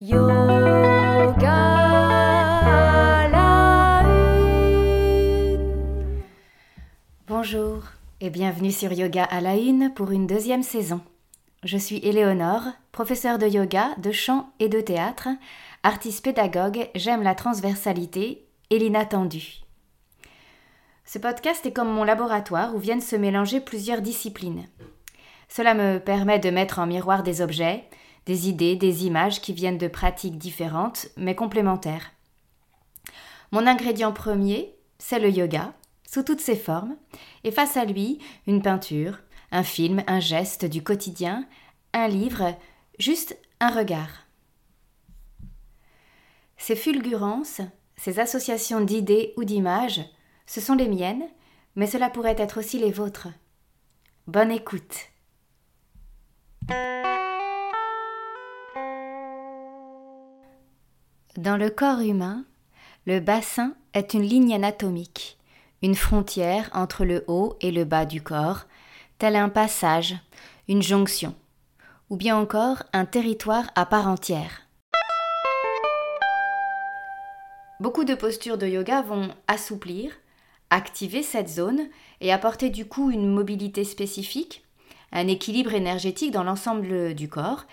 Yoga la une. Bonjour et bienvenue sur Yoga à la une pour une deuxième saison. Je suis Éléonore, professeure de yoga, de chant et de théâtre, artiste pédagogue, j'aime la transversalité et l'inattendu. Ce podcast est comme mon laboratoire où viennent se mélanger plusieurs disciplines. Cela me permet de mettre en miroir des objets, des idées, des images qui viennent de pratiques différentes mais complémentaires. Mon ingrédient premier, c'est le yoga, sous toutes ses formes, et face à lui, une peinture, un film, un geste du quotidien, un livre, juste un regard. Ces fulgurances, ces associations d'idées ou d'images, ce sont les miennes, mais cela pourrait être aussi les vôtres. Bonne écoute. Dans le corps humain, le bassin est une ligne anatomique, une frontière entre le haut et le bas du corps, tel un passage, une jonction, ou bien encore un territoire à part entière. Beaucoup de postures de yoga vont assouplir, activer cette zone et apporter du coup une mobilité spécifique, un équilibre énergétique dans l'ensemble du corps,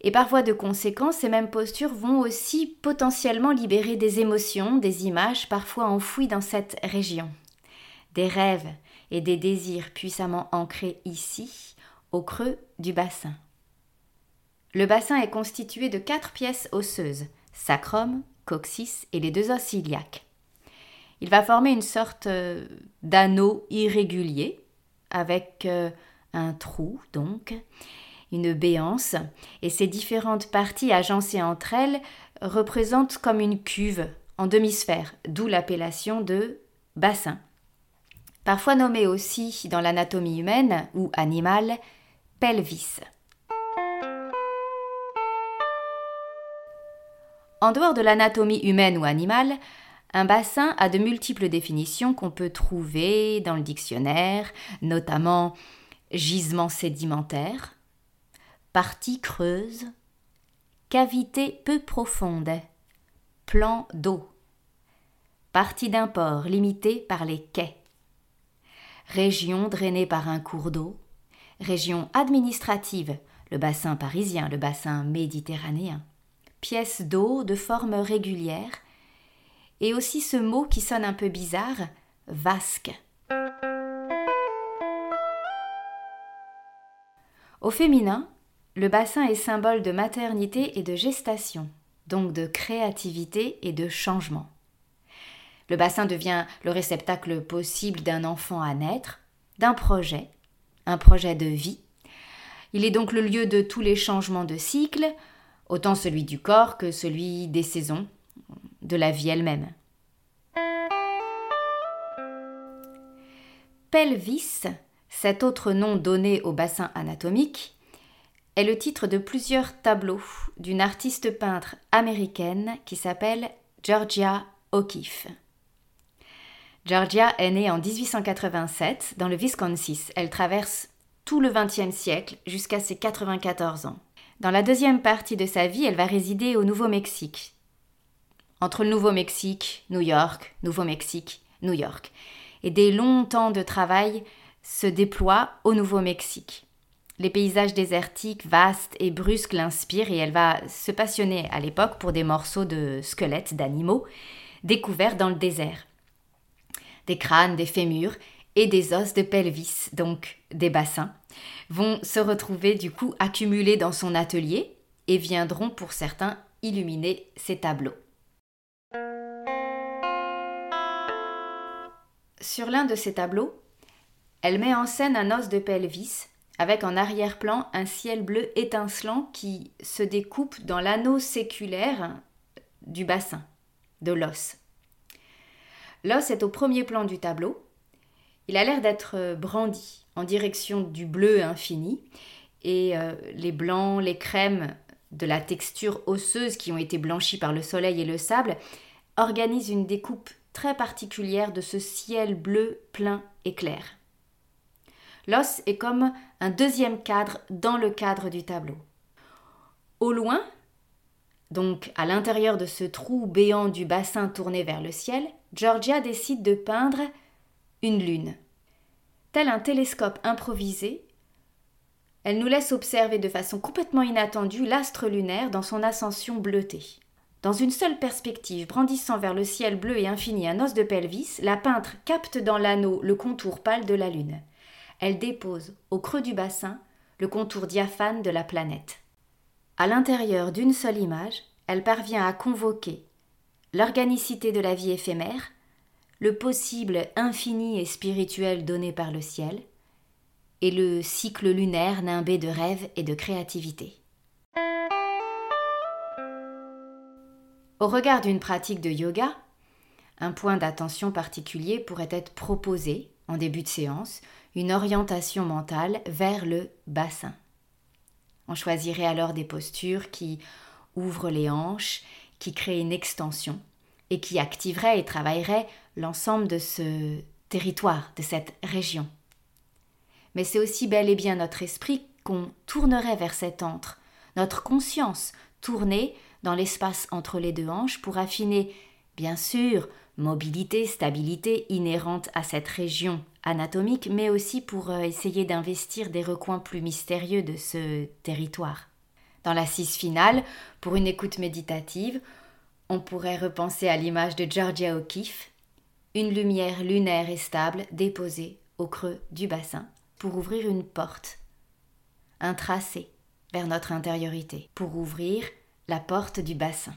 et par voie de conséquence, ces mêmes postures vont aussi potentiellement libérer des émotions, des images parfois enfouies dans cette région. Des rêves et des désirs puissamment ancrés ici, au creux du bassin. Le bassin est constitué de quatre pièces osseuses, sacrum, coccyx et les deux os iliaques. Il va former une sorte euh, d'anneau irrégulier, avec euh, un trou donc, une béance, et ces différentes parties agencées entre elles représentent comme une cuve en demi-sphère, d'où l'appellation de bassin. Parfois nommé aussi dans l'anatomie humaine ou animale pelvis. En dehors de l'anatomie humaine ou animale, un bassin a de multiples définitions qu'on peut trouver dans le dictionnaire, notamment gisement sédimentaire, partie creuse, cavité peu profonde, plan d'eau, partie d'un port limité par les quais, région drainée par un cours d'eau, région administrative, le bassin parisien, le bassin méditerranéen, pièce d'eau de forme régulière, et aussi ce mot qui sonne un peu bizarre, vasque. Au féminin, le bassin est symbole de maternité et de gestation, donc de créativité et de changement. Le bassin devient le réceptacle possible d'un enfant à naître, d'un projet, un projet de vie. Il est donc le lieu de tous les changements de cycle, autant celui du corps que celui des saisons, de la vie elle-même. Pelvis, cet autre nom donné au bassin anatomique, est le titre de plusieurs tableaux d'une artiste peintre américaine qui s'appelle Georgia O'Keeffe. Georgia est née en 1887 dans le Wisconsin. Elle traverse tout le XXe siècle jusqu'à ses 94 ans. Dans la deuxième partie de sa vie, elle va résider au Nouveau-Mexique. Entre le Nouveau-Mexique, New York, Nouveau-Mexique, New York. Et des longs temps de travail se déploient au Nouveau-Mexique. Les paysages désertiques, vastes et brusques l'inspirent et elle va se passionner à l'époque pour des morceaux de squelettes d'animaux découverts dans le désert. Des crânes, des fémurs et des os de pelvis, donc des bassins, vont se retrouver du coup accumulés dans son atelier et viendront pour certains illuminer ses tableaux. Sur l'un de ces tableaux, elle met en scène un os de pelvis avec en arrière-plan un ciel bleu étincelant qui se découpe dans l'anneau séculaire du bassin, de l'os. L'os est au premier plan du tableau. Il a l'air d'être brandi en direction du bleu infini, et euh, les blancs, les crèmes de la texture osseuse qui ont été blanchies par le soleil et le sable organisent une découpe très particulière de ce ciel bleu plein et clair. L'os est comme un deuxième cadre dans le cadre du tableau. Au loin, Donc, à l'intérieur de ce trou béant du bassin tourné vers le ciel, Georgia décide de peindre une lune. Tel un télescope improvisé, elle nous laisse observer de façon complètement inattendue l'astre lunaire dans son ascension bleutée. Dans une seule perspective, brandissant vers le ciel bleu et infini un os de pelvis, la peintre capte dans l'anneau le contour pâle de la Lune. Elle dépose, au creux du bassin, le contour diaphane de la planète. À l'intérieur d'une seule image, elle parvient à convoquer l'organicité de la vie éphémère, le possible infini et spirituel donné par le ciel, et le cycle lunaire nimbé de rêve et de créativité. Au regard d'une pratique de yoga, un point d'attention particulier pourrait être proposé en début de séance, une orientation mentale vers le bassin. On choisirait alors des postures qui ouvrent les hanches, qui créent une extension et qui activeraient et travailleraient l'ensemble de ce territoire, de cette région. Mais c'est aussi bel et bien notre esprit qu'on tournerait vers cet antre, notre conscience tournée dans l'espace entre les deux hanches pour affiner, bien sûr, mobilité, stabilité inhérente à cette région anatomique, mais aussi pour euh, essayer d'investir des recoins plus mystérieux de ce territoire. Dans l'assise finale, pour une écoute méditative, on pourrait repenser à l'image de Georgia O'Keeffe, une lumière lunaire et stable déposée au creux du bassin pour ouvrir une porte, un tracé vers notre intériorité, pour ouvrir la porte du bassin.